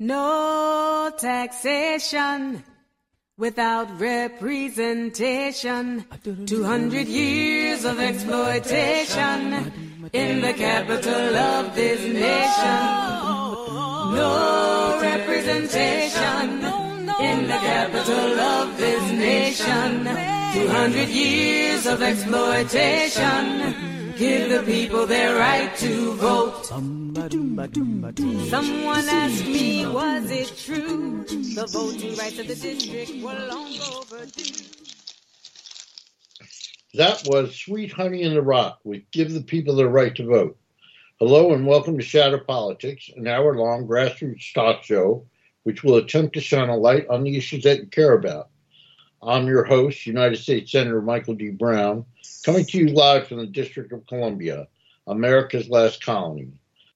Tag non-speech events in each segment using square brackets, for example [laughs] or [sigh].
No taxation without representation. 200 years of exploitation in the capital of this nation. No representation in the capital of this nation. 200 years of exploitation. Give the people their right to vote. Someone asked me, was it true? The voting rights of the district were long overdue. That was Sweet Honey in the Rock with Give the People their Right to Vote. Hello and welcome to Shadow Politics, an hour long grassroots talk show which will attempt to shine a light on the issues that you care about. I'm your host, United States Senator Michael D. Brown, coming to you live from the District of Columbia, America's last colony.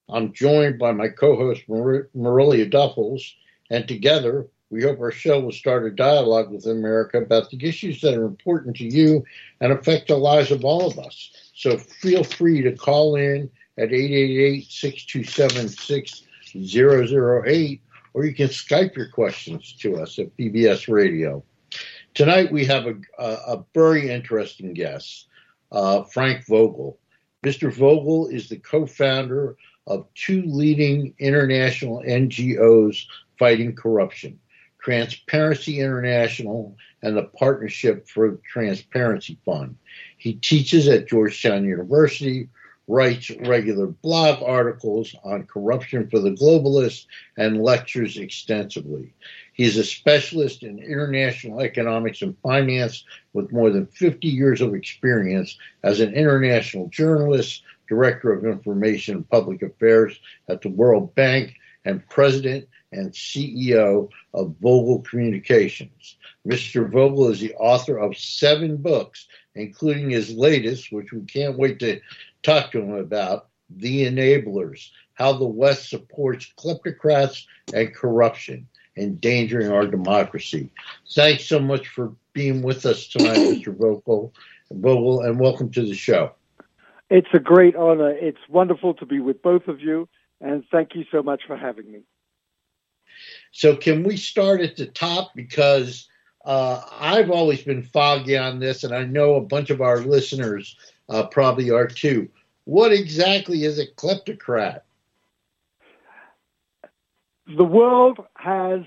I'm joined by my co host, Mar- Marilia Duffels, and together we hope our show will start a dialogue with America about the issues that are important to you and affect the lives of all of us. So feel free to call in at 888 627 6008, or you can Skype your questions to us at PBS Radio. Tonight we have a, a, very interesting guest, uh, Frank Vogl. Mr. Vogl is the co founder of two leading international NGOs fighting corruption. Transparency International, and the Partnership for Transparency Fund. He teaches at Georgetown University, writes regular blog articles on corruption for the globalists, and lectures extensively. He is a specialist in international economics and finance with more than 50 years of experience as an international journalist, director of information and public affairs at the World Bank, and president and CEO of Vogl Communications. Mr. Vogl is the author of seven books, including his latest, which we can't wait to talk to him about The Enablers How the West Supports Kleptocrats and Corruption, Endangering Our Democracy. Thanks so much for being with us tonight, [clears throat] Mr. Vogl, Vogl, and welcome to the show. It's a great honor. It's wonderful to be with both of you, and thank you so much for having me. So, can we start at the top? Because uh, I've always been foggy on this, and I know a bunch of our listeners uh, probably are too. What exactly is a kleptocrat? The world has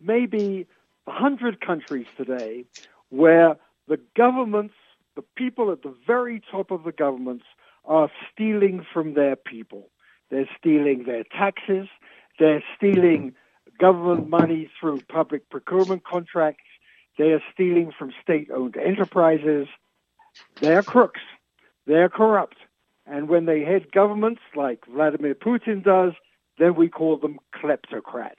maybe 100 countries today where the governments, the people at the very top of the governments, are stealing from their people. They're stealing their taxes, they're stealing government money through public procurement contracts. They are stealing from state owned enterprises. They are crooks. They are corrupt. And when they head governments like Vladimir Putin does, then we call them kleptocrats.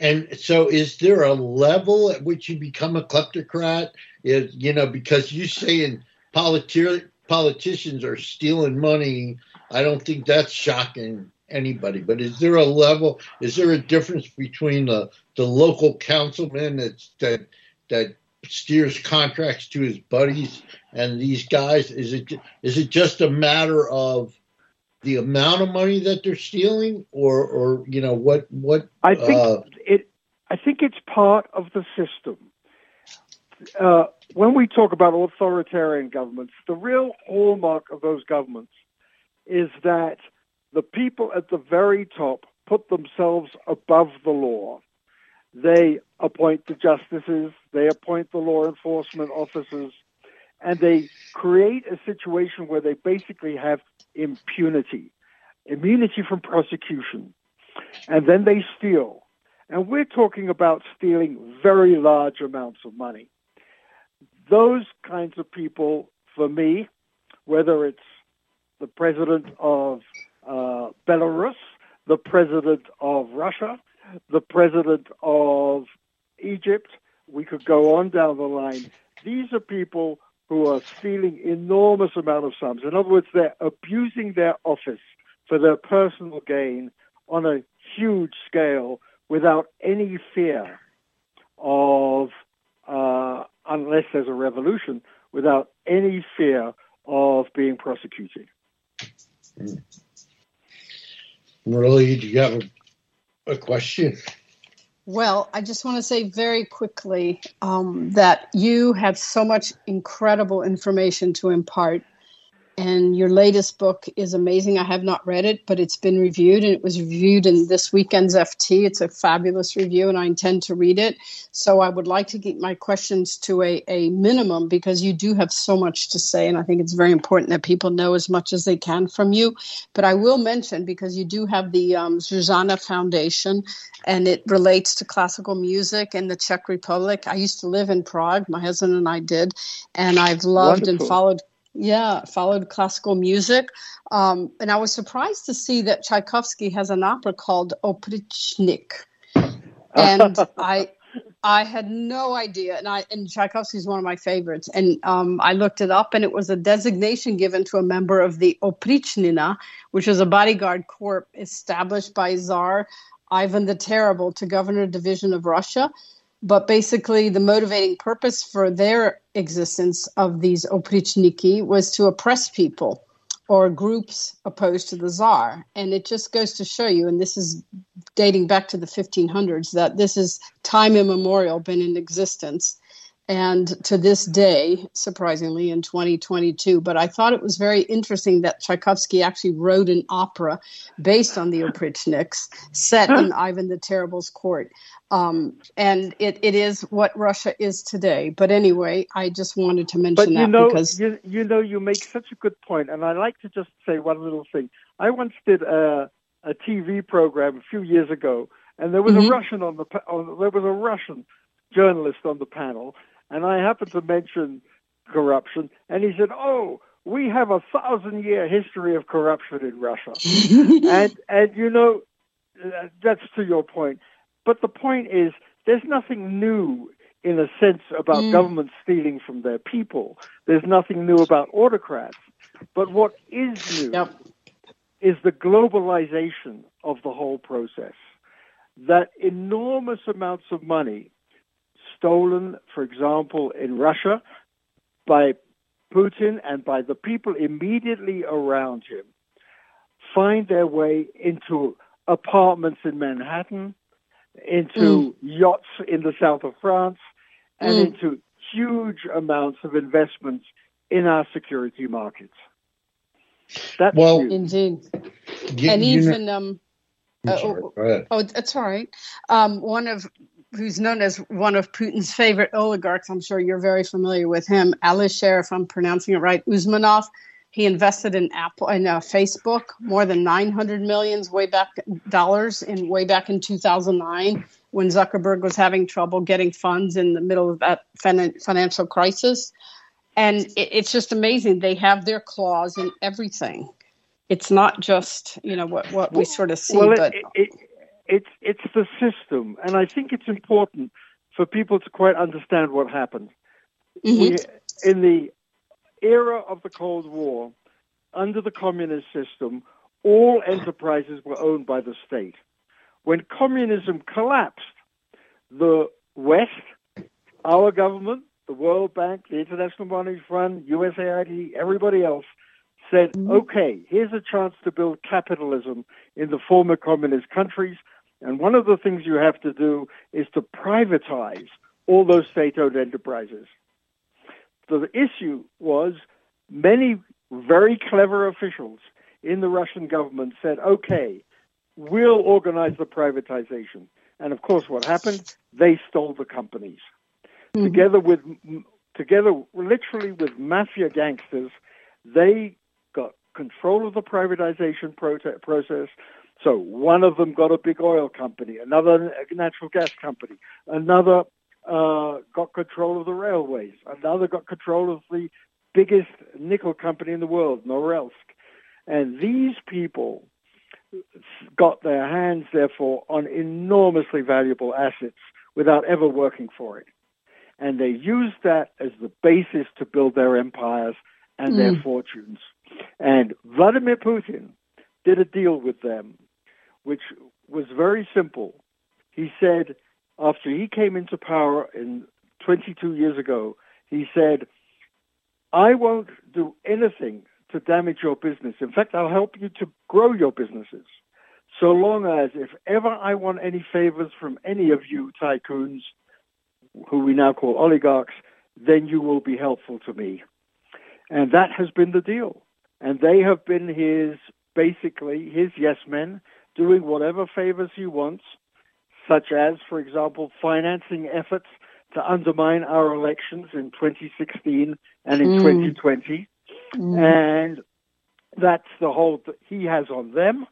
And so, is there a level at which you become a kleptocrat? Is you know because you saying politi- politicians are stealing money? I don't think that's shocking anybody. But is there a level? Is there a difference between the the local councilman that's, that that steers contracts to his buddies and these guys? Is it is it just a matter of the amount of money that they're stealing, or or you know what what? I think uh, it. I think it's part of the system. Uh, when we talk about authoritarian governments, the real hallmark of those governments is that the people at the very top put themselves above the law. They appoint the justices, they appoint the law enforcement officers, and they create a situation where they basically have impunity, immunity from prosecution. And then they steal. And we're talking about stealing very large amounts of money. Those kinds of people, for me, whether it's the president of uh, Belarus, the president of Russia, the president of Egypt. We could go on down the line. These are people who are stealing enormous amount of sums. In other words, they're abusing their office for their personal gain on a huge scale without any fear of, uh, unless there's a revolution, without any fear of being prosecuted. Mm. Really, do you have a A question? Well, I just want to say very quickly um, that you have so much incredible information to impart and your latest book is amazing. I have not read it, but it's been reviewed and it was reviewed in this weekend's FT. It's a fabulous review and I intend to read it. So I would like to keep my questions to a, a minimum because you do have so much to say. And I think it's very important that people know as much as they can from you. But I will mention because you do have the um, Zuzana Foundation and it relates to classical music in the Czech Republic. I used to live in Prague, my husband and I did, and I've loved Wonderful. and followed yeah, followed classical music. Um, and I was surprised to see that Tchaikovsky has an opera called Oprichnik. And [laughs] I I had no idea. And I and Tchaikovsky is one of my favorites. And um, I looked it up and it was a designation given to a member of the Oprichnina, which is a bodyguard corps established by Tsar Ivan the Terrible to govern a division of Russia but basically the motivating purpose for their existence of these oprichniki was to oppress people or groups opposed to the czar and it just goes to show you and this is dating back to the 1500s that this is time immemorial been in existence and to this day, surprisingly, in 2022. But I thought it was very interesting that Tchaikovsky actually wrote an opera based on the [laughs] Oprichniks, set in [laughs] Ivan the Terrible's court. Um, and it, it is what Russia is today. But anyway, I just wanted to mention but you that know, because you, you know you make such a good point, and I like to just say one little thing. I once did a, a TV program a few years ago, and there was mm-hmm. a Russian on the on, there was a Russian journalist on the panel, and I happened to mention corruption, and he said, "Oh, we have a thousand-year history of corruption in Russia," [laughs] and and you know, uh, that's to your point. But the point is, there's nothing new in a sense about mm. government stealing from their people. There's nothing new about autocrats. But what is new yep. is the globalization of the whole process. That enormous amounts of money stolen, for example, in Russia by Putin and by the people immediately around him, find their way into apartments in Manhattan, into mm. yachts in the south of France, and mm. into huge amounts of investments in our security markets. That's well, indeed. and even know, um, uh, oh, oh, that's all right. Um, one of who's known as one of Putin's favorite oligarchs. I'm sure you're very familiar with him. Alisher, if I'm pronouncing it right, Usmanov. He invested in Apple and uh, Facebook more than 900 millions way back dollars in way back in 2009 when Zuckerberg was having trouble getting funds in the middle of that financial crisis. And it, it's just amazing. They have their claws in everything. It's not just you know what what we sort of see, well, but it, it, it's it's the system, and I think it's important for people to quite understand what happened. Mm-hmm. We, in the era of the Cold War, under the communist system, all enterprises were owned by the state. When communism collapsed, the West, our government, the World Bank, the International Monetary Fund, USAID, everybody else said, mm-hmm. okay, here's a chance to build capitalism in the former communist countries. And one of the things you have to do is to privatize all those state-owned enterprises. So the issue was many very clever officials in the Russian government said, okay, we'll organize the privatization. And of course, what happened? They stole the companies. Mm-hmm. Together with, together literally with mafia gangsters, they got control of the privatization process. So one of them got a big oil company, another natural gas company, another uh, got control of the railways, another got control of the biggest nickel company in the world, Norilsk. And these people got their hands, therefore, on enormously valuable assets without ever working for it. And they used that as the basis to build their empires and mm. their fortunes. And Vladimir Putin did a deal with them which was very simple. He said, after he came into power in 22 years ago, he said, I won't do anything to damage your business. In fact, I'll help you to grow your businesses. so long as if ever I want any favors from any of you tycoons, who we now call oligarchs, then you will be helpful to me. And that has been the deal. And they have been his, basically, his yes men, doing whatever favors he wants, such as, for example, financing efforts to undermine our elections in 2016 and in mm. 2020. Mm. And that's the hold that he has on them.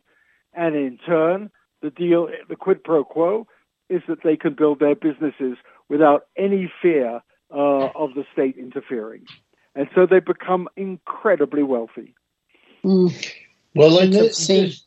And in turn, the deal, the quid pro quo, is that they can build their businesses without any fear uh, of the state interfering. And so they become incredibly wealthy. Mm. Well, and this, this,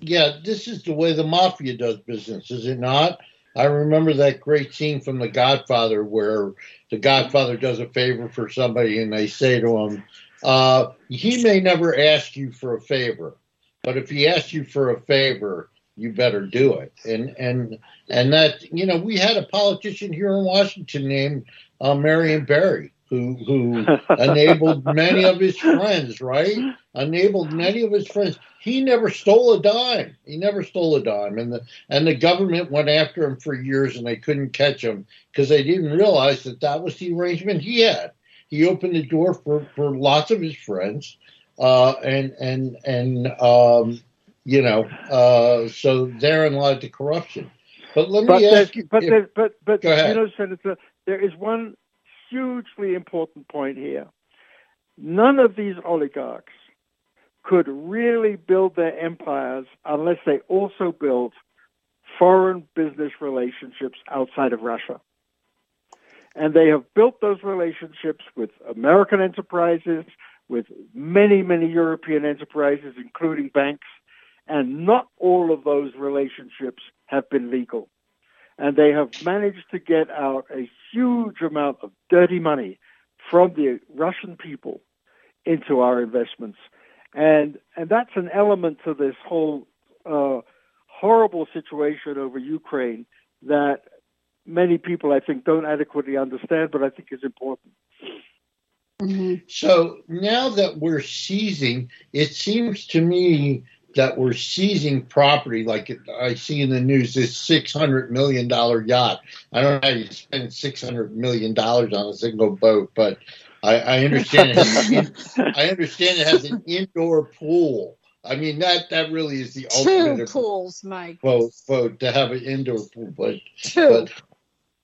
yeah, this is the way the mafia does business, is it not? I remember that great scene from The Godfather where the Godfather does a favor for somebody and they say to him, uh, he may never ask you for a favor, but if he asks you for a favor, you better do it. And and and that you know we had a politician here in Washington named uh, Marion Barry who who [laughs] enabled many of his friends, right? Enabled many of his friends. He never stole a dime. He never stole a dime, and the and the government went after him for years, and they couldn't catch him because they didn't realize that that was the arrangement he had. He opened the door for for lots of his friends, uh, and and and um, you know, uh, so therein lied the corruption. But let me but ask you. But if, but but you know, Senator, there is one hugely important point here. None of these oligarchs could really build their empires unless they also built foreign business relationships outside of Russia. And they have built those relationships with American enterprises, with many, many European enterprises, including banks, and not all of those relationships have been legal and they have managed to get out a huge amount of dirty money from the Russian people into our investments. And, and that's an element to this whole uh, horrible situation over Ukraine that many people, I think, don't adequately understand, but I think is important. Mm-hmm. So now that we're seizing, it seems to me that we're seizing property, like I see in the news, this six hundred million dollar yacht. I don't know how you spend six hundred million dollars on a single boat, but I, I understand. It has [laughs] I understand it has an indoor pool. I mean that that really is the ultimate Two ultimate pools, Mike. Boat, boat to have an indoor pool, but Two. But,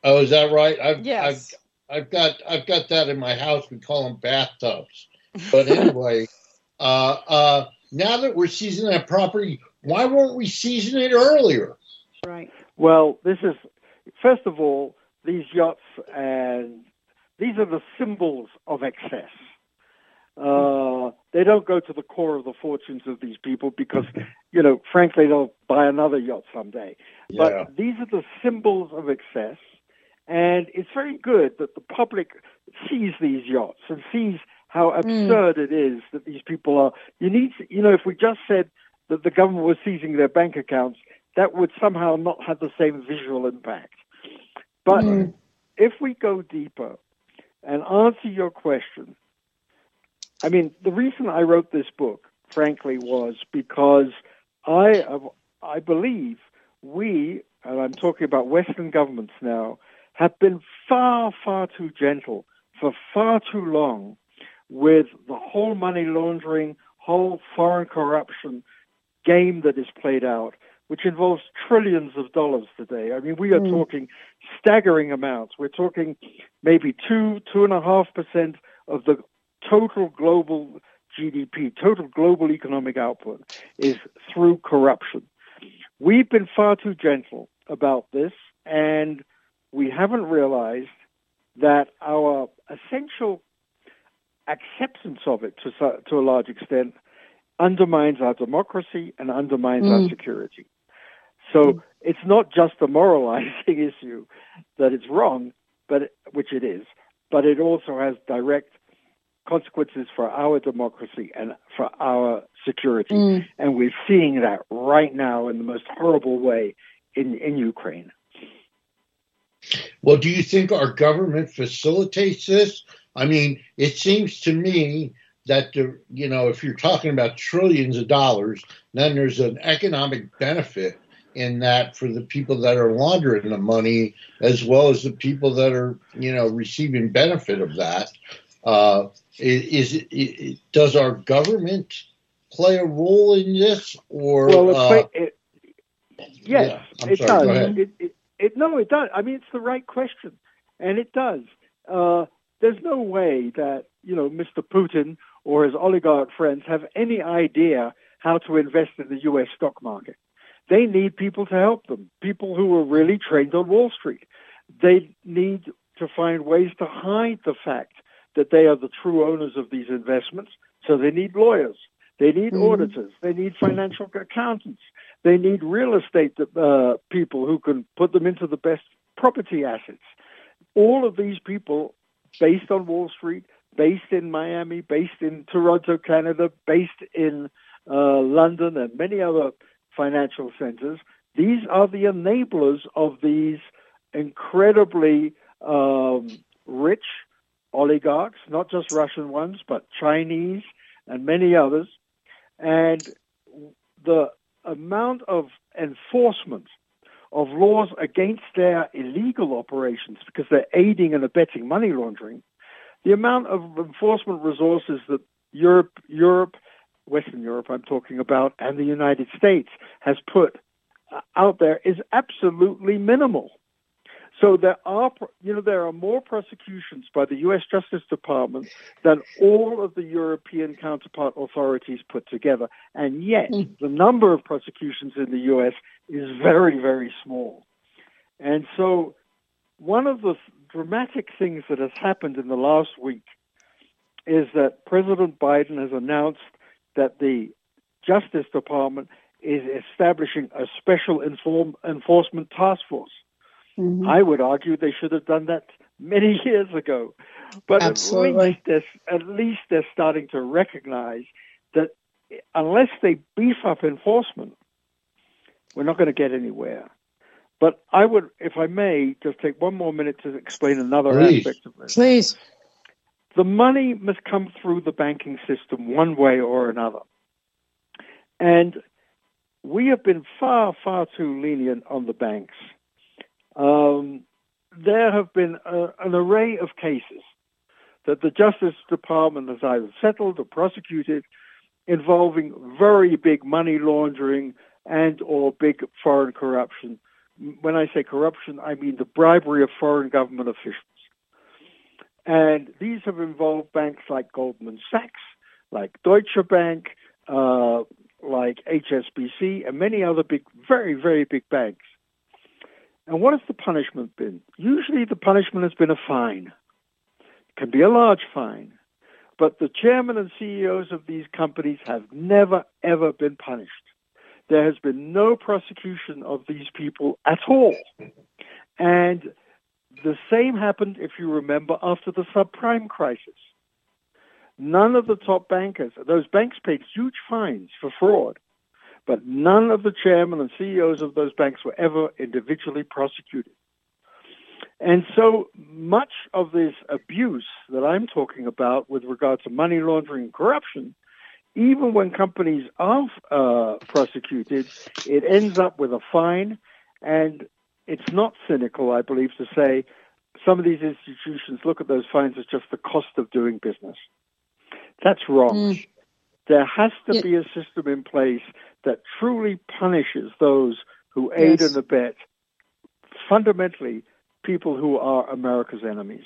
oh, is that right? I've, yes. I've, I've got I've got that in my house. We call them bathtubs. But anyway, [laughs] uh, uh, now that we're seizing that property, why weren't we seizing it earlier? Right. Well, this is first of all these yachts and these are the symbols of excess. Uh, they don't go to the core of the fortunes of these people because, [laughs] you know, frankly, they'll buy another yacht someday. Yeah. But these are the symbols of excess, and it's very good that the public sees these yachts and sees how hmm. absurd mm. it is that these people are. You need, to, you know, if we just said that the government was seizing their bank accounts, that would somehow not have the same visual impact. But mm. if we go deeper and answer your question, I mean, the reason I wrote this book, frankly, was because I, I believe we, and I'm talking about Western governments now, have been far, far too gentle for far too long with the whole money laundering, whole foreign corruption game that is played out, which involves trillions of dollars today. I mean, we are mm. talking staggering amounts. We're talking maybe two, two and a half percent of the total global GDP, total global economic output is through corruption. We've been far too gentle about this, and we haven't realized that our essential acceptance of it to, to a large extent undermines our democracy and undermines mm. our security. So mm. it's not just a moralizing [laughs] issue that it's wrong, but which it is, but it also has direct consequences for our democracy and for our security. Mm. And we're seeing that right now in the most horrible way in, in Ukraine. Well, do you think our government facilitates this? I mean, it seems to me that the you know if you're talking about trillions of dollars, then there's an economic benefit in that for the people that are laundering the money as well as the people that are you know receiving benefit of that. Uh, is it, does our government play a role in this or well, uh, it, yes, yeah, it sorry, does. It, it, it, no, it does. I mean, it's the right question, and it does. Uh, there's no way that you know Mr. Putin or his oligarch friends have any idea how to invest in the U.S. stock market. They need people to help them, people who are really trained on Wall Street. They need to find ways to hide the fact that they are the true owners of these investments. So they need lawyers. They need mm-hmm. auditors. They need financial accountants. They need real estate uh, people who can put them into the best property assets. All of these people, based on Wall Street, based in Miami, based in Toronto, Canada, based in uh, London, and many other financial centers. These are the enablers of these incredibly um, rich oligarchs, not just Russian ones, but Chinese and many others. And the amount of enforcement of laws against their illegal operations because they're aiding and abetting money laundering, the amount of enforcement resources that Europe, Europe Western Europe I'm talking about, and the United States has put uh, out there is absolutely minimal. So there are, you know, there are more prosecutions by the U.S. Justice Department than all of the European counterpart authorities put together, and yet mm. the number of prosecutions in the U.S. is very, very small. And so, one of the dramatic things that has happened in the last week is that President Biden has announced that the Justice Department is establishing a special inform, enforcement task force. Mm-hmm. I would argue they should have done that many [laughs] years ago. But Absolutely. at least, at least they're starting to recognize that unless they beef up enforcement, we're not going to get anywhere. But I would, if I may, just take one more minute to explain another Please. aspect of this. Please. The money must come through the banking system one way or another. And we have been far, far too lenient on the banks. Um, there have been a, an array of cases that the Justice Department has either settled or prosecuted involving very big money laundering and or big foreign corruption. When I say corruption, I mean the bribery of foreign government officials. And these have involved banks like Goldman Sachs, like Deutsche Bank, uh, like HSBC, and many other big, very, very big banks. And what has the punishment been? Usually the punishment has been a fine. It can be a large fine. But the chairman and CEOs of these companies have never, ever been punished. There has been no prosecution of these people at all. And the same happened, if you remember, after the subprime crisis. None of the top bankers, those banks paid huge fines for fraud, but none of the chairmen and CEOs of those banks were ever individually prosecuted. And so much of this abuse that I'm talking about with regard to money laundering and corruption, even when companies are uh, prosecuted, it ends up with a fine and it's not cynical, I believe, to say some of these institutions look at those fines as just the cost of doing business. That's wrong. Mm. There has to yeah. be a system in place that truly punishes those who aid yes. and abet fundamentally people who are America's enemies.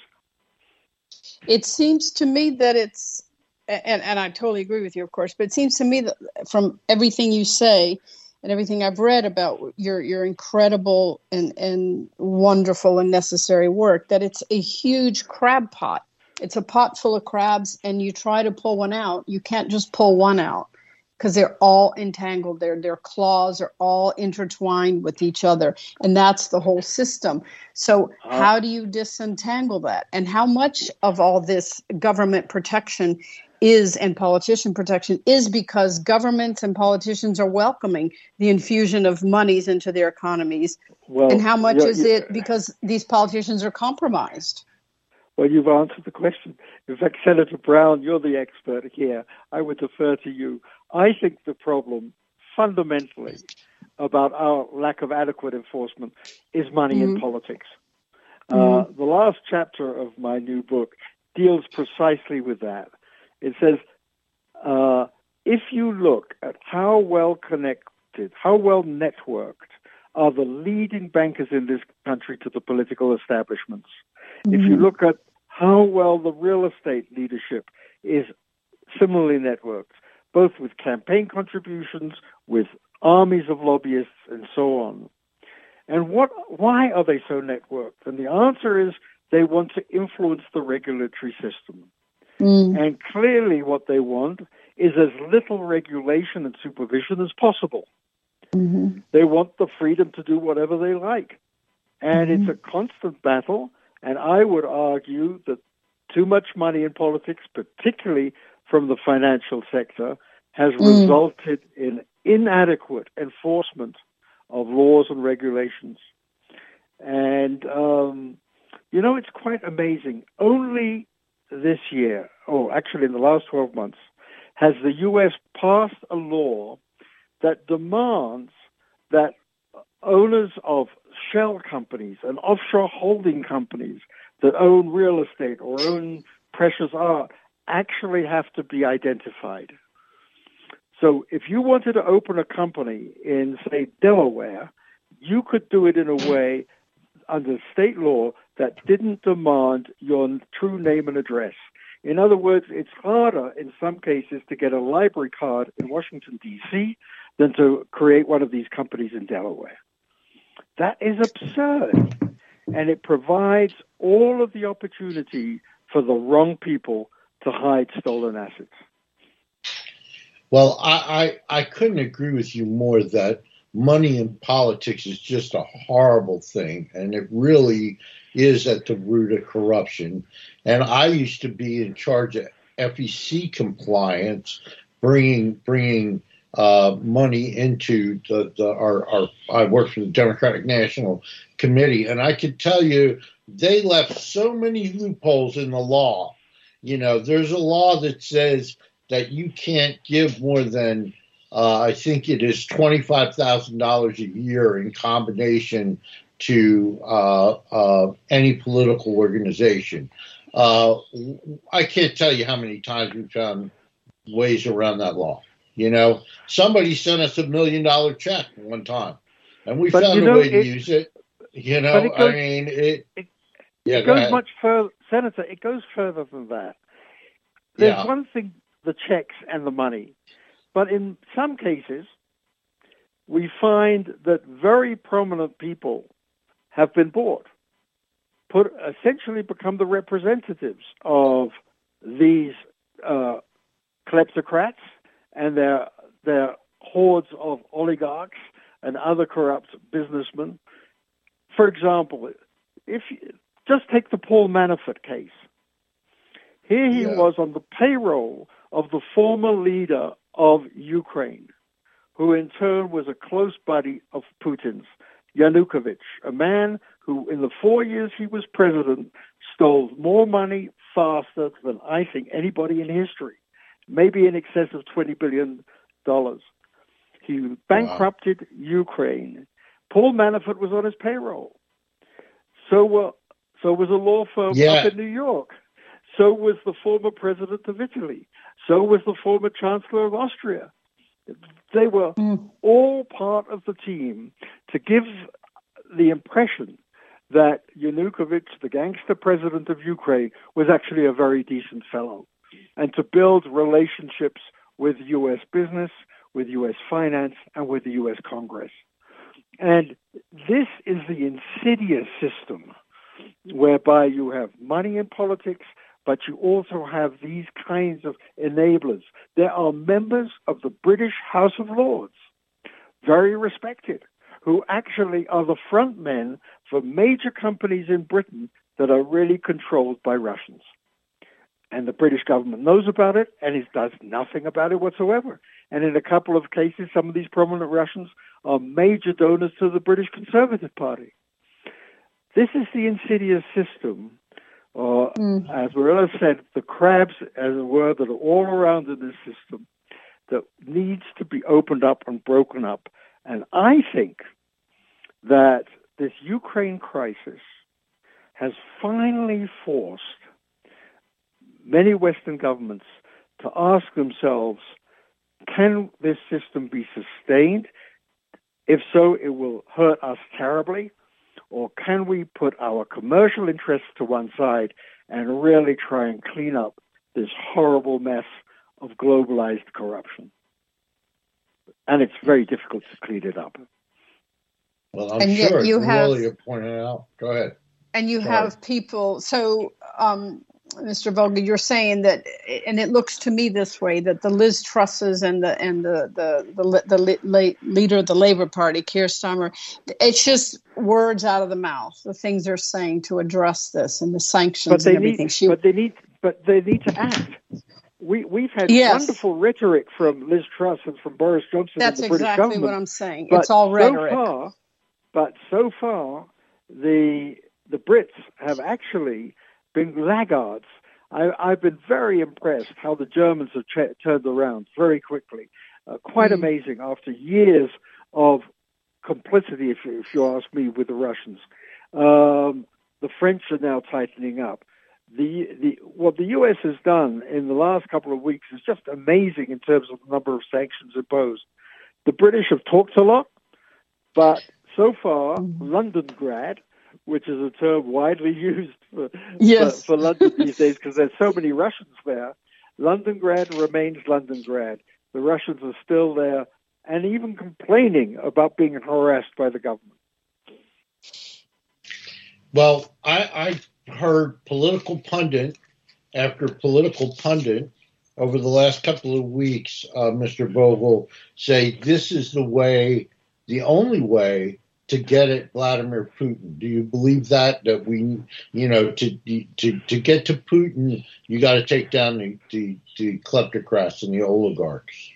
It seems to me that it's, and, and I totally agree with you, of course, but it seems to me that from everything you say, and everything I've read about your your incredible and and wonderful and necessary work that it's a huge crab pot. It's a pot full of crabs, and you try to pull one out. You can't just pull one out because they're all entangled. Their their claws are all intertwined with each other, and that's the whole system. So uh, how do you disentangle that? And how much of all this government protection is and politician protection is because governments and politicians are welcoming the infusion of monies into their economies. Well, and how much is it because these politicians are compromised? Well, you've answered the question. In fact, Senator Brown, you're the expert here. I would defer to you. I think the problem fundamentally about our lack of adequate enforcement is money mm-hmm. in politics. Mm-hmm. Uh, the last chapter of my new book deals precisely with that. It says, uh, if you look at how well connected, how well networked are the leading bankers in this country to the political establishments, mm-hmm. if you mm-hmm. look at how well the real estate leadership is similarly networked, both with campaign contributions, with armies of lobbyists, and so on. And what, why are they so networked? And the answer is they want to influence the regulatory system. Mm. And clearly, what they want is as little regulation and supervision as possible. Mm-hmm. They want the freedom to do whatever they like. And mm-hmm. it's a constant battle. And I would argue that too much money in politics, particularly from the financial sector, has mm. resulted in inadequate enforcement of laws and regulations. And, um, you know, it's quite amazing. Only this year, or actually in the last 12 months, has the U.S. passed a law that demands that owners of shell companies and offshore holding companies that own real estate or own precious art actually have to be identified. So if you wanted to open a company in, say, Delaware, you could do it in a way under state law that didn't demand your true name and address. In other words, it's harder in some cases to get a library card in Washington, D.C. than to create one of these companies in Delaware. That is absurd. And it provides all of the opportunity for the wrong people to hide stolen assets. Well, I, I, I couldn't agree with you more that money in politics is just a horrible thing, and it really is at the root of corruption. And I used to be in charge of FEC compliance, bringing bringing uh, money into the, the our, our I worked for the Democratic National Committee, and I could tell you they left so many loopholes in the law. You know, there's a law that says that you can't give more than uh, I think it is twenty five thousand dollars a year in combination to uh, uh, any political organization. Uh, I can't tell you how many times we've found ways around that law. You know, somebody sent us a million dollar check one time, and we but found you know, a way to use it. You know, it goes, I mean, it. it yeah, it goes much further, Senator. It goes further than that. There's yeah. one thing: the checks and the money. But in some cases, we find that very prominent people have been bought, put essentially become the representatives of these uh, kleptocrats and their their hordes of oligarchs and other corrupt businessmen. For example, if you, just take the Paul Manafort case. Here he yeah. was on the payroll of the former leader of Ukraine, who in turn was a close buddy of Putin's, Yanukovych, a man who, in the four years he was president, stole more money faster than I think anybody in history, maybe in excess of $20 billion. He bankrupted wow. Ukraine. Paul Manafort was on his payroll. So, uh, so was a law firm yeah. up in New York. So was the former president of Italy. So was the former chancellor of Austria. They were mm. all part of the team to give the impression that Yanukovych, the gangster president of Ukraine, was actually a very decent fellow, and to build relationships with U.S. business, with U.S. finance, and with the U.S. Congress. And this is the insidious system whereby you have money in politics but you also have these kinds of enablers. There are members of the British House of Lords, very respected, who actually are the front men for major companies in Britain that are really controlled by Russians. And the British government knows about it and it does nothing about it whatsoever. And in a couple of cases, some of these prominent Russians are major donors to the British Conservative Party. This is the insidious system or mm. as Marilla said, the crabs, as it were, that are all around in this system that needs to be opened up and broken up. And I think that this Ukraine crisis has finally forced many Western governments to ask themselves, can this system be sustained? If so, it will hurt us terribly. Or can we put our commercial interests to one side and really try and clean up this horrible mess of globalized corruption? And it's very difficult to clean it up. Well, I'm and sure you have, really you're out. Go ahead. And you Go have ahead. people. So um, Mr. Vogel, you're saying that, and it looks to me this way that the Liz Trusses and the and the the the, the, the leader of the Labor Party, Keir Starmer, it's just words out of the mouth. The things they're saying to address this and the sanctions and everything. Need, she, but they need, but they need to act. We we've had yes. wonderful rhetoric from Liz Truss and from Boris Johnson. That's and the British exactly government, what I'm saying. It's all rhetoric. So far, but so far, the the Brits have actually been laggards. I, have been very impressed how the Germans have ch- turned around very quickly. Uh, quite mm. amazing after years of complicity, if you, if you ask me, with the Russians. Um, the French are now tightening up. The, the, what the U.S. has done in the last couple of weeks is just amazing in terms of the number of sanctions imposed. The British have talked a lot, but so far, mm. Londongrad which is a term widely [laughs] used for, yes. for, for London [laughs] these days because there's so many Russians there. Londongrad remains Londongrad. The Russians are still there and even complaining about being harassed by the government. Well, I, I heard political pundit after political pundit over the last couple of weeks, uh, Mr. Vogl, say this is the way, the only way to get at Vladimir Putin. Do you believe that that we, you know, to to to get to Putin, you got to take down the, the, the kleptocrats and the oligarchs?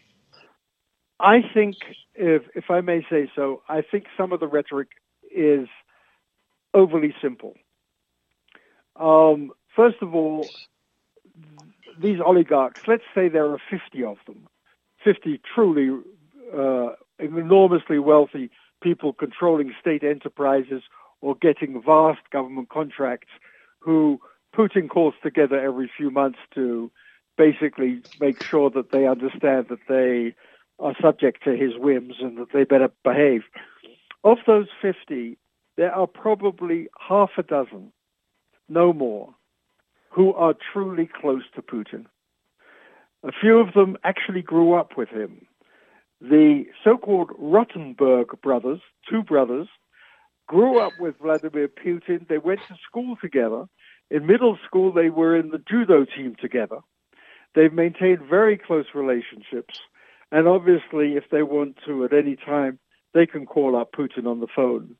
I think, if if I may say so, I think some of the rhetoric is overly simple. Um, first of all, these oligarchs, let's say there are 50 of them, 50 truly uh, enormously wealthy people controlling state enterprises or getting vast government contracts who Putin calls together every few months to basically make sure that they understand that they are subject to his whims and that they better behave. Of those 50, there are probably half a dozen, no more, who are truly close to Putin. A few of them actually grew up with him. The so-called Rotenberg brothers, two brothers, grew up with Vladimir Putin. They went to school together. In middle school, they were in the judo team together. They've maintained very close relationships. And obviously, if they want to at any time, they can call up Putin on the phone.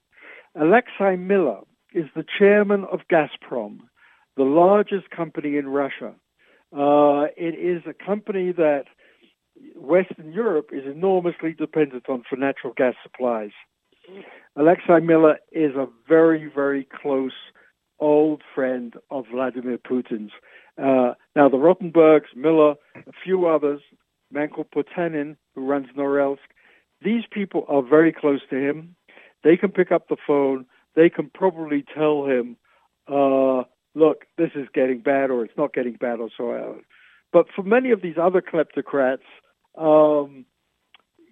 Alexei Miller is the chairman of Gazprom, the largest company in Russia. Uh, it is a company that Western Europe is enormously dependent on for natural gas supplies. Alexei Miller is a very, very close old friend of Vladimir Putin's. Uh, now, the Rotenbergs, Miller, a few others, man called Potanin, who runs Norilsk, these people are very close to him. They can pick up the phone. They can probably tell him, uh, look, this is getting bad or it's not getting bad or so on. But for many of these other kleptocrats, um,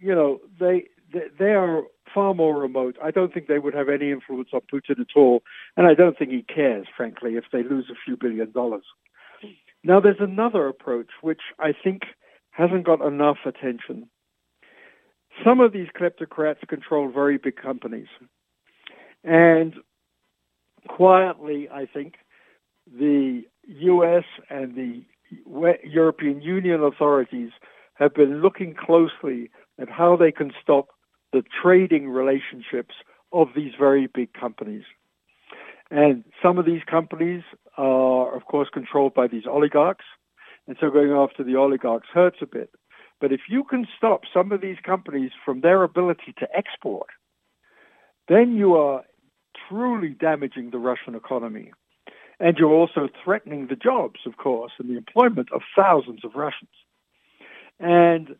you know, they, they they are far more remote. I don't think they would have any influence on Putin at all, and I don't think he cares, frankly, if they lose a few billion dollars. Now, there's another approach which I think hasn't got enough attention. Some of these kleptocrats control very big companies, and quietly, I think the U.S. and the European Union authorities have been looking closely at how they can stop the trading relationships of these very big companies. And some of these companies are, of course, controlled by these oligarchs. And so going after the oligarchs hurts a bit. But if you can stop some of these companies from their ability to export, then you are truly damaging the Russian economy. And you're also threatening the jobs, of course, and the employment of thousands of Russians. And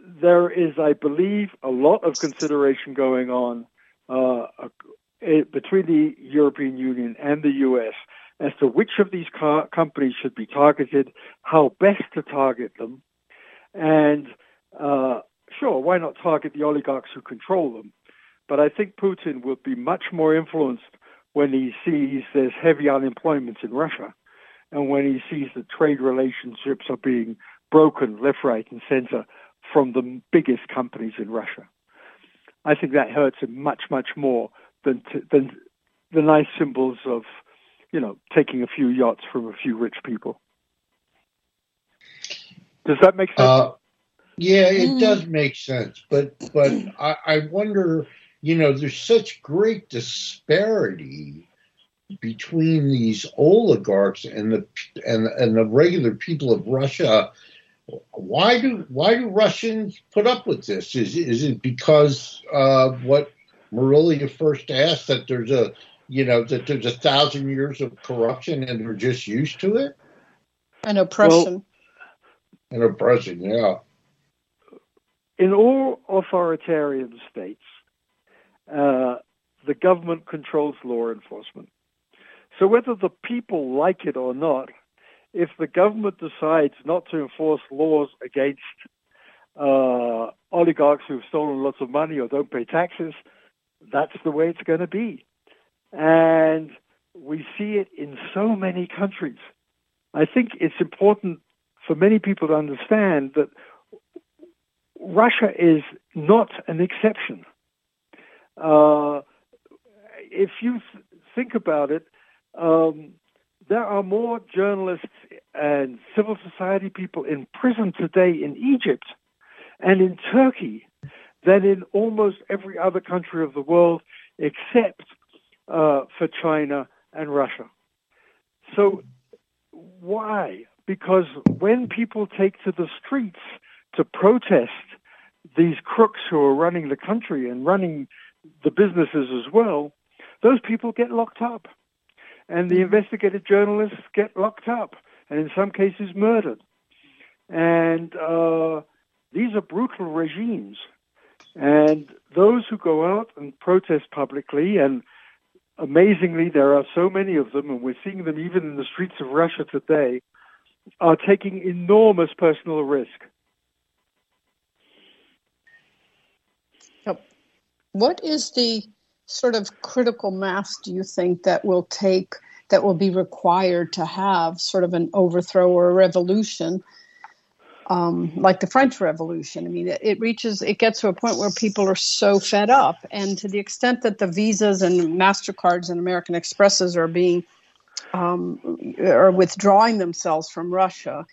there is, I believe, a lot of consideration going on uh, between the European Union and the U.S. as to which of these companies should be targeted, how best to target them, and uh, sure, why not target the oligarchs who control them? But I think Putin will be much more influenced when he sees there's heavy unemployment in Russia and when he sees that trade relationships are being broken left, right, and center from the biggest companies in Russia. I think that hurts him much, much more than to, than the nice symbols of, you know, taking a few yachts from a few rich people. Does that make sense? Uh, yeah, it mm. does make sense, but but I, I wonder, you know, there's such great disparity between these oligarchs and the and and the regular people of Russia. Why do why do Russians put up with this? Is is it because uh, what Marilia first asked that there's a you know that there's a thousand years of corruption and they're just used to it and oppression well, and oppression, yeah in all authoritarian states, uh, the government controls law enforcement. So whether the people like it or not, if the government decides not to enforce laws against uh, oligarchs who've stolen lots of money or don't pay taxes, that's the way it's going to be. And we see it in so many countries. I think it's important for many people to understand that Russia is not an exception. Uh, if you th- think about it, um, there are more journalists and civil society people in prison today in Egypt and in Turkey than in almost every other country of the world except uh, for China and Russia. So, why? Because when people take to the streets to protest these crooks who are running the country and running the businesses as well, those people get locked up. And the mm-hmm. investigative journalists get locked up and in some cases murdered. And uh, these are brutal regimes. And those who go out and protest publicly, and amazingly, there are so many of them, and we're seeing them even in the streets of Russia today, are taking enormous personal risk. What is the sort of critical mass do you think that will take that will be required to have sort of an overthrow or a revolution um, like the French Revolution. I mean, it, it, reaches, it gets to a point where people are so fed up, and to the extent that the visas and Mastercards and American Expresses are being um, are withdrawing themselves from Russia,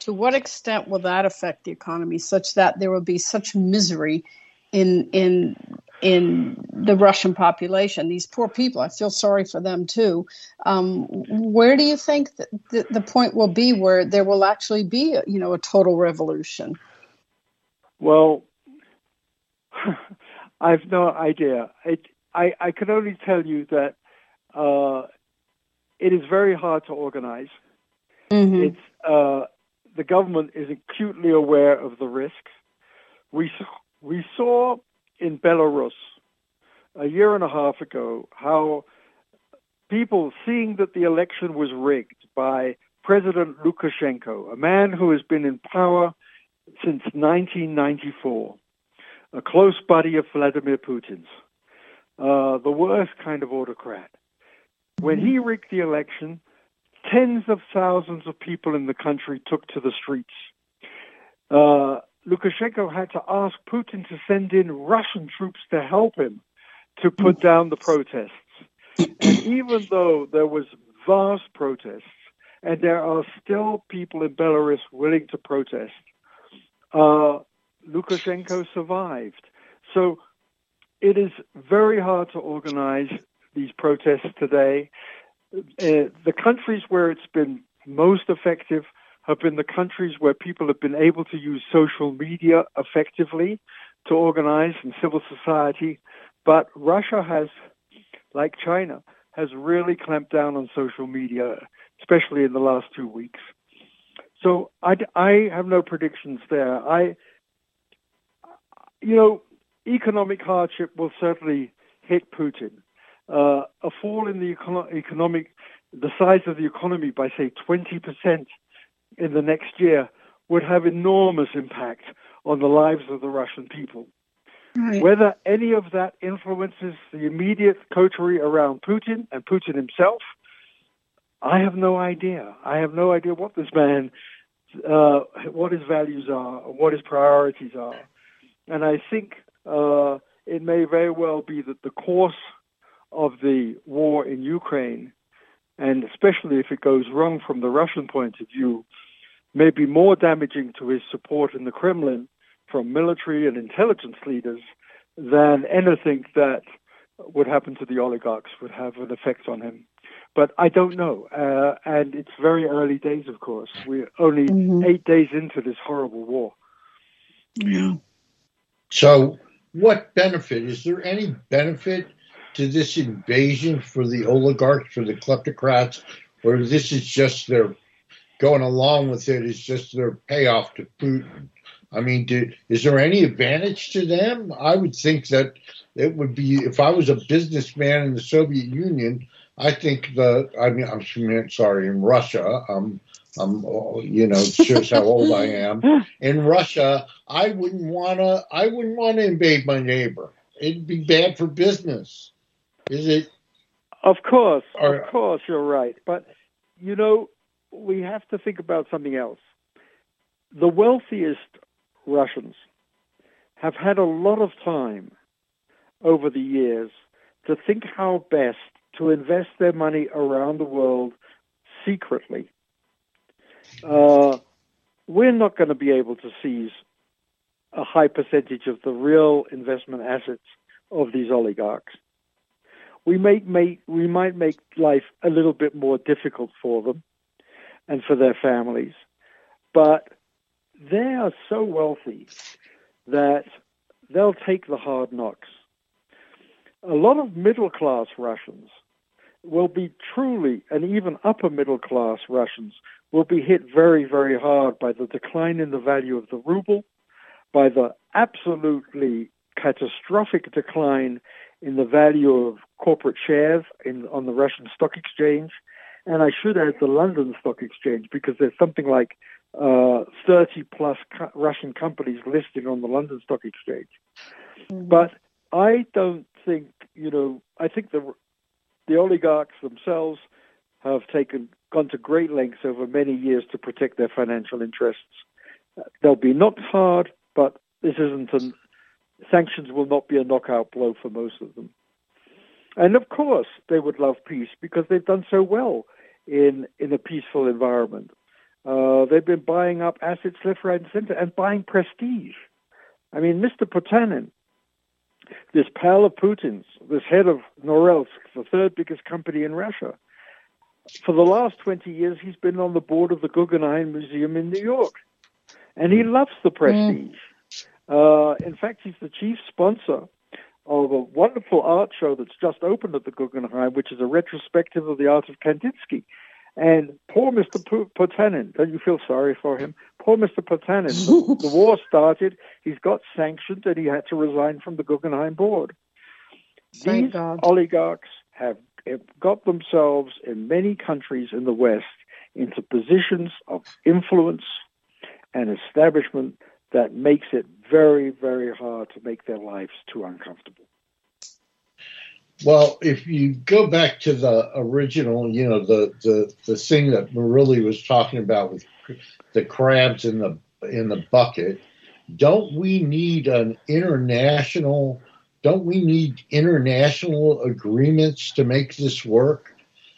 to what extent will that affect the economy, such that there will be such misery in in in the Russian population. These poor people, I feel sorry for them too. Um, where do you think that the, the, point will be where there will actually be, a, you know, a total revolution? Well, [laughs] I've no idea. It, I, I can only tell you that uh, it is very hard to organize. Mm-hmm. It's uh, the government is acutely aware of the risks. We we saw in Belarus a year and a half ago how people seeing that the election was rigged by President Lukashenko, a man who has been in power since 1994, a close buddy of Vladimir Putin's, uh, the worst kind of autocrat. When he rigged the election, tens of thousands of people in the country took to the streets. Uh, Lukashenko had to ask Putin to send in Russian troops to help him to put down the protests. And even though there was vast protests, and there are still people in Belarus willing to protest, uh, Lukashenko survived. So it is very hard to organize these protests today. Uh, the countries where it's been most effective have been the countries where people have been able to use social media effectively to organize and civil society. But Russia has, like China, has really clamped down on social media, especially in the last two weeks. So I, I have no predictions there. I, you know, economic hardship will certainly hit Putin. Uh, a fall in the econo- economic, the size of the economy by say 20% in the next year would have enormous impact on the lives of the Russian people. Right. Whether any of that influences the immediate coterie around Putin and Putin himself, I have no idea. I have no idea what this man, uh, what his values are, what his priorities are. And I think uh, it may very well be that the course of the war in Ukraine, and especially if it goes wrong from the Russian point of view, may be more damaging to his support in the Kremlin from military and intelligence leaders than anything that would happen to the oligarchs would have an effect on him. But I don't know. Uh, and it's very early days, of course. We're only mm-hmm. eight days into this horrible war. Yeah. So, what benefit? Is there any benefit to this invasion for the oligarchs, for the kleptocrats, or this is just their going along with it is just their payoff to Putin? I mean, do, is there any advantage to them? I would think that it would be if I was a businessman in the Soviet Union. I think the I mean I'm sorry in Russia. I'm I'm you know shows how old I am. [laughs] In Russia, I wouldn't wanna I wouldn't want to invade my neighbor. It'd be bad for business. Is it? Of course, or, of course, you're right. But you know, we have to think about something else. The wealthiest Russians have had a lot of time over the years to think how best to invest their money around the world secretly. Uh, we're not going to be able to seize a high percentage of the real investment assets of these oligarchs. We may make we might make life a little bit more difficult for them and for their families, but they are so wealthy that they'll take the hard knocks. A lot of middle class Russians will be truly, and even upper middle class Russians will be hit very, very hard by the decline in the value of the ruble, by the absolutely catastrophic decline in the value of corporate shares in, on the Russian stock exchange. And I should add the London Stock Exchange because there's something like uh, 30 plus co- Russian companies listed on the London Stock Exchange. Mm-hmm. But I don't think, you know, I think the the oligarchs themselves have taken gone to great lengths over many years to protect their financial interests. They'll be knocked hard, but this isn't an sanctions will not be a knockout blow for most of them. And of course, they would love peace because they've done so well in in a peaceful environment. Uh, they've been buying up assets left, right, and center and buying prestige. I mean, Mr. Potanin, this pal of Putin's, this head of Norilsk, the third biggest company in Russia, for the last 20 years, he's been on the board of the Guggenheim Museum in New York. And he loves the prestige. Mm. Uh, in fact, he's the chief sponsor of a wonderful art show that's just opened at the Guggenheim, which is a retrospective of the art of Kandinsky. And poor Mr. Potanin, don't you feel sorry for him? Poor Mr. Potanin, the, the, [laughs] war started, he's got sanctioned, and he had to resign from the Guggenheim board. Thank These God. oligarchs have got themselves in many countries in the West into positions of influence and establishment that makes it very, very hard to make their lives too uncomfortable. Well, if you go back to the original, you know, the the the thing that Marilia was talking about with the crabs in the in the bucket, don't we need an international? Don't we need international agreements to make this work?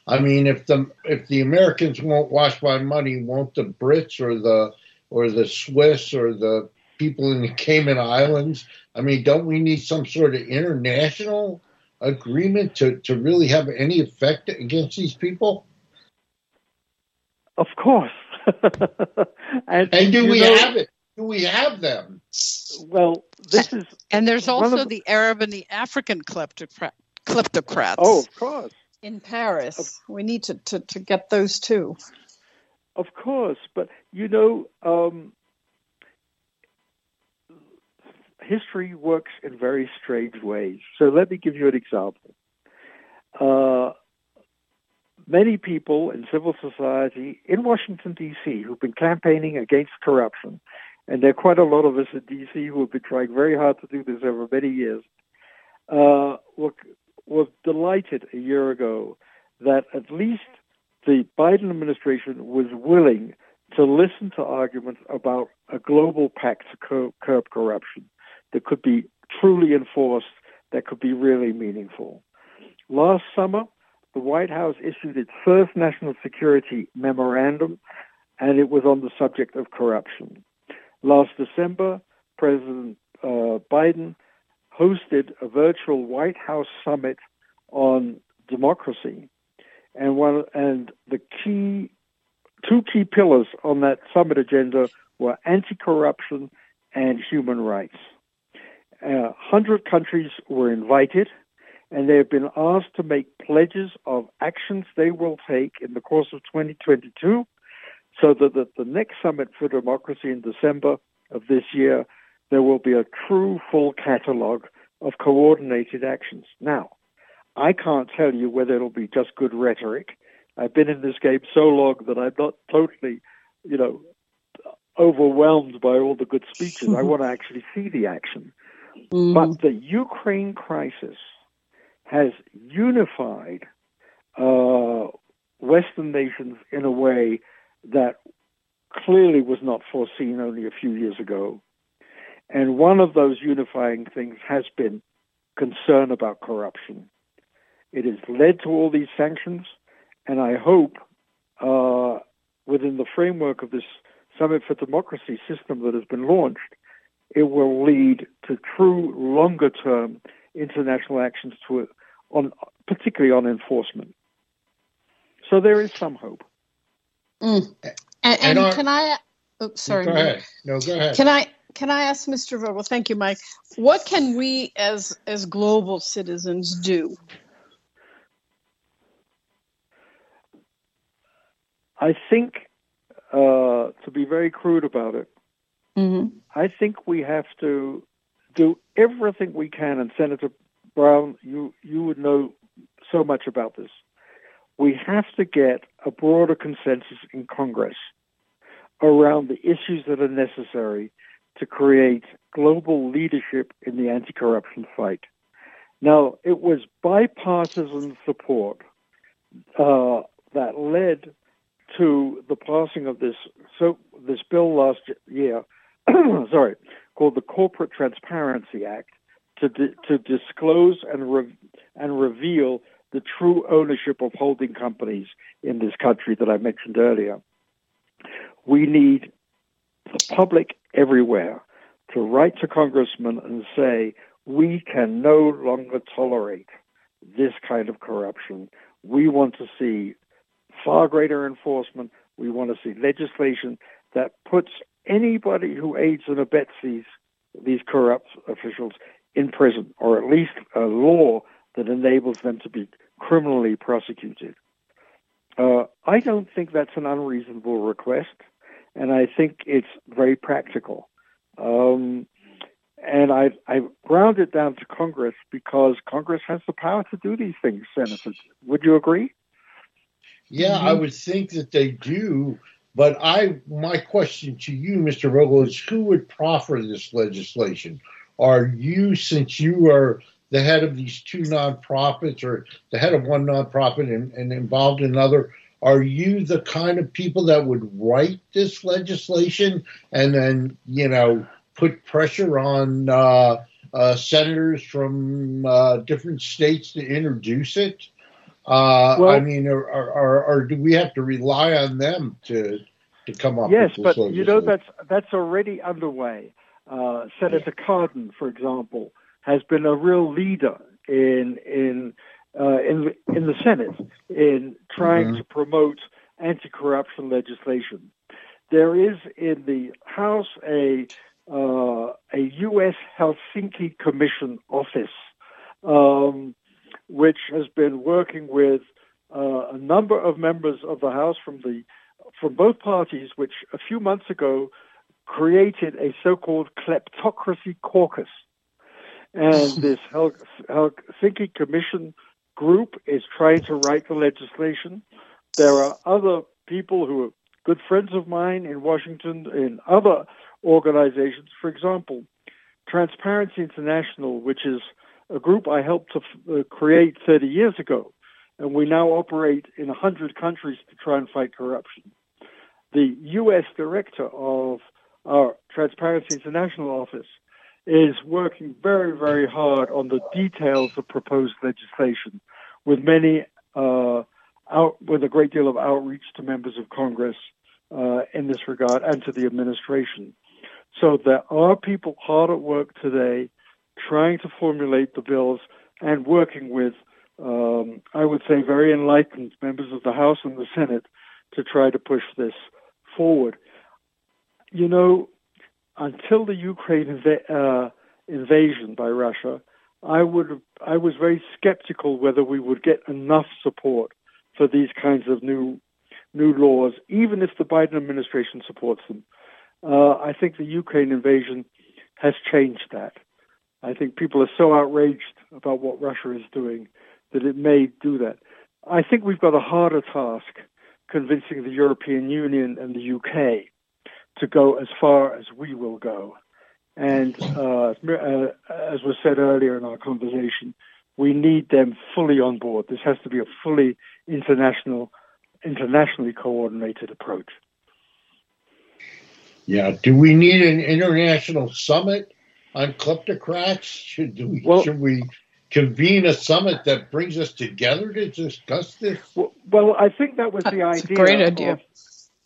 I mean, if the if the Americans won't wash my money, won't the Brits or the or the Swiss or the people in the Cayman Islands? I mean, don't we need some sort of international agreement to, to really have any effect against these people? Of course. [laughs] and, and, do we know, have it? Do we have them? Well, this is. And there's also the Arab and the African kleptocrat, kleptocrats. Oh, of course. in Paris. Of, we need to, to, to get those too. Of course, but you know, um, history works in very strange ways. So let me give you an example. Uh, many people in civil society in Washington, D.C., who've been campaigning against corruption, and there are quite a lot of us in D.C. who have been trying very hard to do this over many years, uh, were, were delighted a year ago that at least the Biden administration was willing to listen to arguments about a global pact to curb corruption that could be truly enforced, that could be really meaningful. Last summer, the White House issued its first national security memorandum, and it was on the subject of corruption. Last December, President uh, Biden hosted a virtual White House summit on democracy, and one and the key two key pillars on that summit agenda were anti-corruption and human rights. Uh, 100 countries were invited, and they have been asked to make pledges of actions they will take in the course of 2022 so that at the next Summit for Democracy in December of this year, there will be a true full catalog of coordinated actions. Now, I can't tell you whether it'll be just good rhetoric. I've been in this game so long that I'm not totally, you know, overwhelmed by all the good speeches. I [laughs] want to actually see the action. Mm. But the Ukraine crisis has unified uh, Western nations in a way that clearly was not foreseen only a few years ago. And one of those unifying things has been concern about corruption. It has led to all these sanctions, and I hope uh, within the framework of this Summit for Democracy system that has been launched, it will lead to true longer term international actions to on particularly on enforcement. So there is some hope. Mm. And, and, and our, can I? Oh, sorry. Go ahead. No, go ahead. Can I? Can I ask Mr. Vogl? Thank you, Mike. What can we, as as global citizens, do? I think, uh, to be very crude about it, Mm-hmm. I think we have to do everything we can, and Senator Brown, you you would know so much about this. We have to get a broader consensus in Congress around the issues that are necessary to create global leadership in the anti-corruption fight. Now, it was bipartisan support uh, that led to the passing of this so this bill last year [clears throat] sorry, called the Corporate Transparency Act to di- to disclose and re- and reveal the true ownership of holding companies in this country that I mentioned earlier. We need the public everywhere to write to congressmen and say we can no longer tolerate this kind of corruption. We want to see far greater enforcement. We want to see legislation that puts anybody who aids and abets these these corrupt officials in prison, or at least a law that enables them to be criminally prosecuted. Uh, I don't think that's an unreasonable request, and I think it's very practical. Um, and I, I ground it down to Congress because Congress has the power to do these things, Senator. Would you agree? Yeah, mm-hmm. I would think that they do. But I, my question to you, Mr. Vogl, is who would proffer this legislation? Are you, since you are the head of these two nonprofits or the head of one nonprofit and, and involved in another, are you the kind of people that would write this legislation and then, you know, put pressure on uh, uh, senators from uh, different states to introduce it? Uh, well, I mean, or, or, or, do we have to rely on them to to come up? With solutions? Yes, but you know that's that's already underway. Uh, Senator Cardin, for example, has been a real leader in in uh, in in the Senate in trying mm-hmm. to promote anti-corruption legislation. There is in the House a uh, a U.S. Helsinki Commission office. Um, which has been working with uh, a number of members of the House from the from both parties, which a few months ago created a so-called kleptocracy caucus. And [laughs] this Helsinki Commission group is trying to write the legislation. There are other people who are good friends of mine in Washington, in other organizations. For example, Transparency International, which is a group I helped to f- uh, create 30 years ago, and we now operate in 100 countries to try and fight corruption. The U.S. director of our Transparency International office is working very, very hard on the details of proposed legislation, with many uh, out with a great deal of outreach to members of Congress uh, in this regard and to the administration. So there are people hard at work today trying to formulate the bills and working with, um, I would say, very enlightened members of the House and the Senate to try to push this forward. You know, until the Ukraine inv- uh, invasion by Russia, I would I was very skeptical whether we would get enough support for these kinds of new new laws, even if the Biden administration supports them. Uh, I think the Ukraine invasion has changed that. I think people are so outraged about what Russia is doing that it may do that. I think we've got a harder task convincing the European Union and the UK to go as far as we will go. And uh, uh, as was said earlier in our conversation, we need them fully on board. This has to be a fully international, internationally coordinated approach. Yeah. Do we need an international summit on kleptocrats? Should we, well, should we convene a summit that brings us together to discuss this? Well, well I think that was the [laughs] That's idea. A great idea. Of,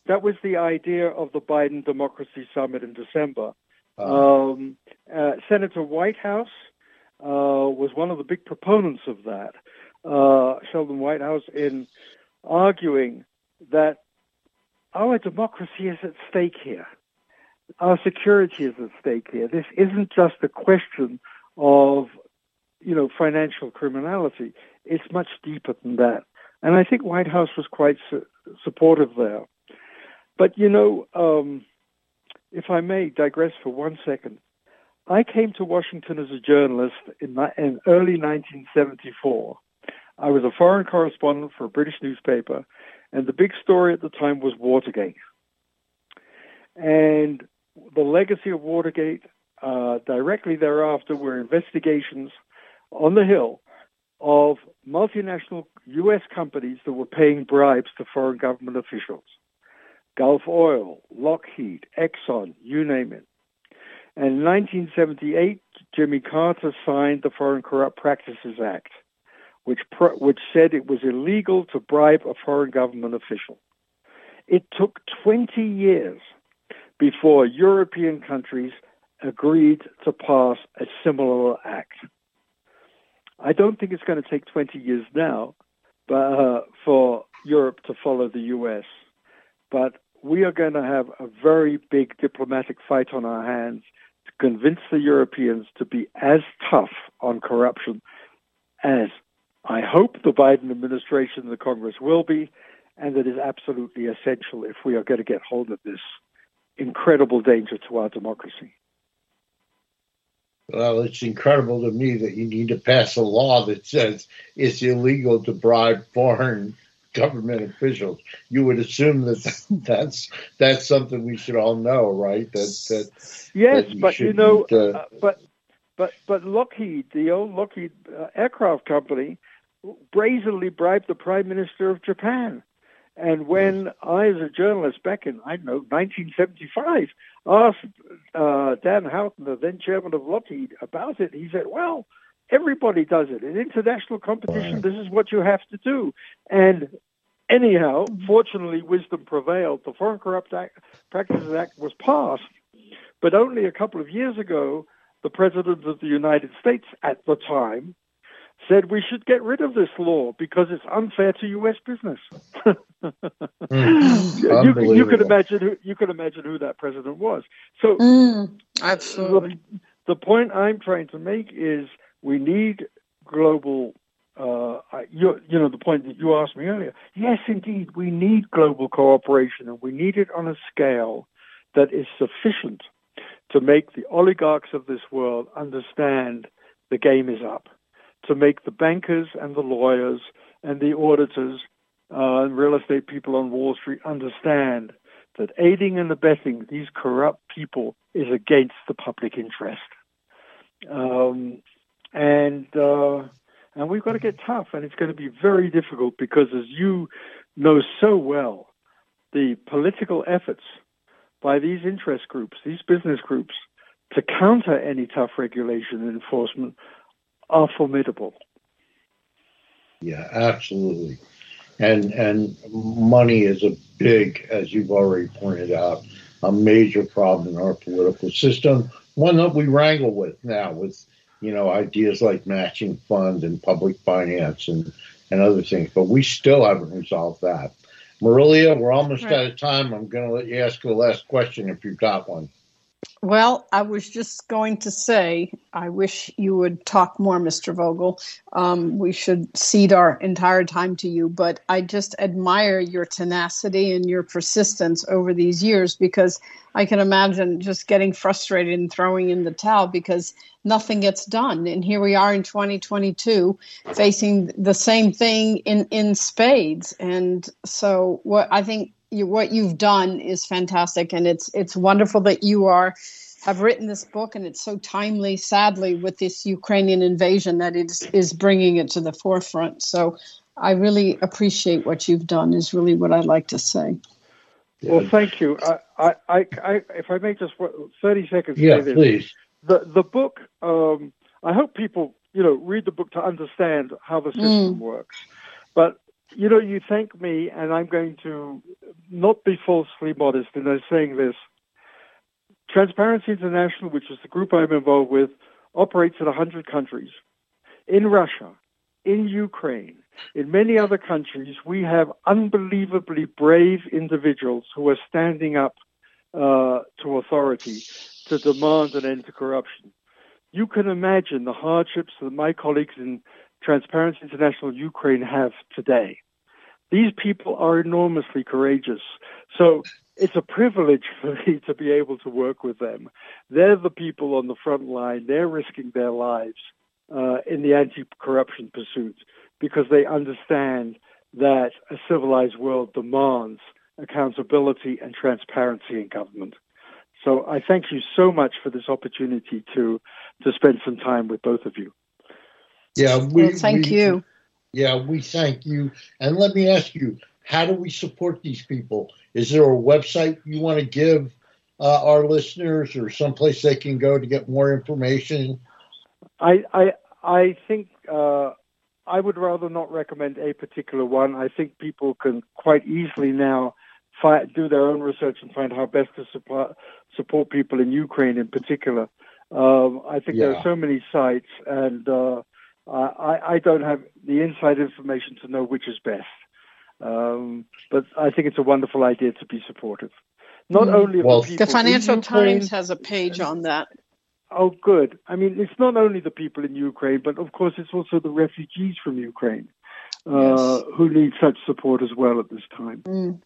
that was the idea of the Biden Democracy Summit in December. Uh, um, uh, Senator Whitehouse uh, was one of the big proponents of that. Uh, Sheldon Whitehouse in arguing that our democracy is at stake here our security is at stake here. This isn't just a question of, you know, financial criminality. It's much deeper than that. And I think Whitehouse was quite su- supportive there. But, you know, um, if I may digress for one second, I came to Washington as a journalist in, in early 1974. I was a foreign correspondent for a British newspaper, and the big story at the time was Watergate. And the legacy of Watergate. Uh, directly thereafter were investigations on the Hill of multinational U.S. companies that were paying bribes to foreign government officials. Gulf Oil, Lockheed, Exxon, you name it. And in 1978, Jimmy Carter signed the Foreign Corrupt Practices Act, which, which said it was illegal to bribe a foreign government official. It took 20 years before European countries agreed to pass a similar act. I don't think it's going to take 20 years now but, uh, for Europe to follow the US, but we are going to have a very big diplomatic fight on our hands to convince the Europeans to be as tough on corruption as I hope the Biden administration and the Congress will be, and that is absolutely essential if we are going to get hold of this incredible danger to our democracy. Well, it's incredible to me that you need to pass a law that says it's illegal to bribe foreign government officials. You would assume that [laughs] that's that's something we should all know, right? That that yes, that but you know, uh, uh, but but but Lockheed, the old Lockheed uh, aircraft company, brazenly bribed the prime minister of Japan. And when I, as a journalist back in, I don't know, 1975, asked uh, Dan Houghton, the then chairman of Lockheed, about it, he said, well, everybody does it. In international competition, this is what you have to do. And anyhow, fortunately, wisdom prevailed. The Foreign Corrupt Act, Practices Act was passed, but only a couple of years ago, the President of the United States at the time said we should get rid of this law because it's unfair to U.S. business. [laughs] mm, you, you can imagine who you can imagine who that president was. So, mm, absolutely. The, the, point I'm trying to make is we need global uh, you, you know, the point that you asked me earlier. Yes, indeed, we need global cooperation, and we need it on a scale that is sufficient to make the oligarchs of this world understand the game is up, to make the bankers and the lawyers and the auditors uh, and real estate people on Wall Street understand that aiding and abetting these corrupt people is against the public interest. Um, and uh, and we've got to get tough, and it's going to be very difficult because, as you know so well, the political efforts by these interest groups, these business groups, to counter any tough regulation and enforcement are formidable. Yeah, absolutely. And and money is a big, as you've already pointed out, a major problem in our political system. One that we wrangle with now with you know ideas like matching funds and public finance and and other things, but we still haven't resolved that. Marilia, we're almost right. out of time. I'm going to let you ask the last question if you've got one. Well, I was just going to say, I wish you would talk more, Mr. Vogl. Um, we should cede our entire time to you, but I just admire your tenacity and your persistence over these years because I can imagine just getting frustrated and throwing in the towel because nothing gets done. And here we are in 2022 facing the same thing in, in spades. And so, what I think you, what you've done is fantastic, and it's it's wonderful that you are have written this book, and it's so timely. Sadly, with this Ukrainian invasion, that it is, is bringing it to the forefront. So, I really appreciate what you've done. Is really what I'd like to say. Well, thank you. I, I, I, if I may just thirty seconds. Yeah, please. The the book. Um, I hope people, you know, read the book to understand how the system mm. works. But you know, you thank me, and I'm going to not be falsely modest in saying this. Transparency International, which is the group I'm involved with, operates in 100 countries. In Russia, in Ukraine, in many other countries, we have unbelievably brave individuals who are standing up uh, to authority to demand an end to corruption. You can imagine the hardships that my colleagues in Transparency International Ukraine have today. These people are enormously courageous. So it's a privilege for me to be able to work with them. They're the people on the front line. They're risking their lives uh, in the anti-corruption pursuit because they understand that a civilized world demands accountability and transparency in government. So I thank you so much for this opportunity to to spend some time with both of you. Yeah, we, well, thank we, you. Yeah, we thank you. And let me ask you, how do we support these people? Is there a website you want to give uh, our listeners or someplace they can go to get more information? I I, I think uh, I would rather not recommend a particular one. I think people can quite easily now find, do their own research and find how best to support, support people in Ukraine in particular. Um, I think yeah. there are so many sites, and uh, I, I don't have the inside information to know which is best. Um, but I think it's a wonderful idea to be supportive. Not mm. only well, the, the Financial Ukraine, Times has a page on that. Oh, good. I mean, it's not only the people in Ukraine, but of course, it's also the refugees from Ukraine uh, yes. who need such support as well at this time. Mm.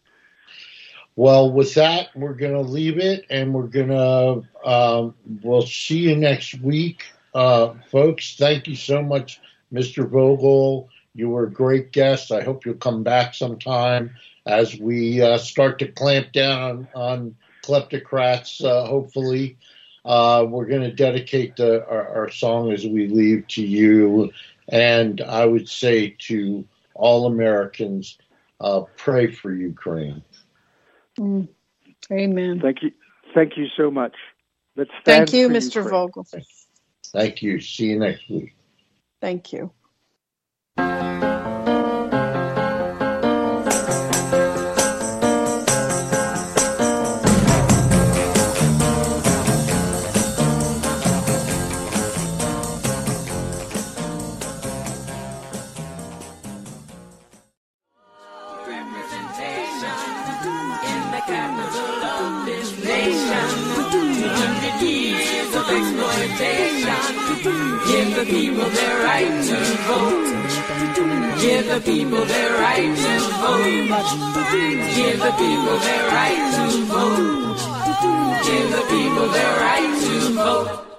Well, with that, we're going to leave it, and we're going to um, we'll see you next week, uh, folks. Thank you so much, Mr. Vogl. You were a great guest. I hope you'll come back sometime as we uh, start to clamp down on kleptocrats. Uh, hopefully, uh, we're going to dedicate the, our, our, song as we leave to you, and I would say to all Americans, uh, pray for Ukraine. Mm. Amen. Thank you. Thank you so much. Let's Thank you, Mr. Ukraine. Vogel. Thank you. See you next week. Thank you. Give the people their right to vote. Give the people their right to vote. Give the people their right to vote.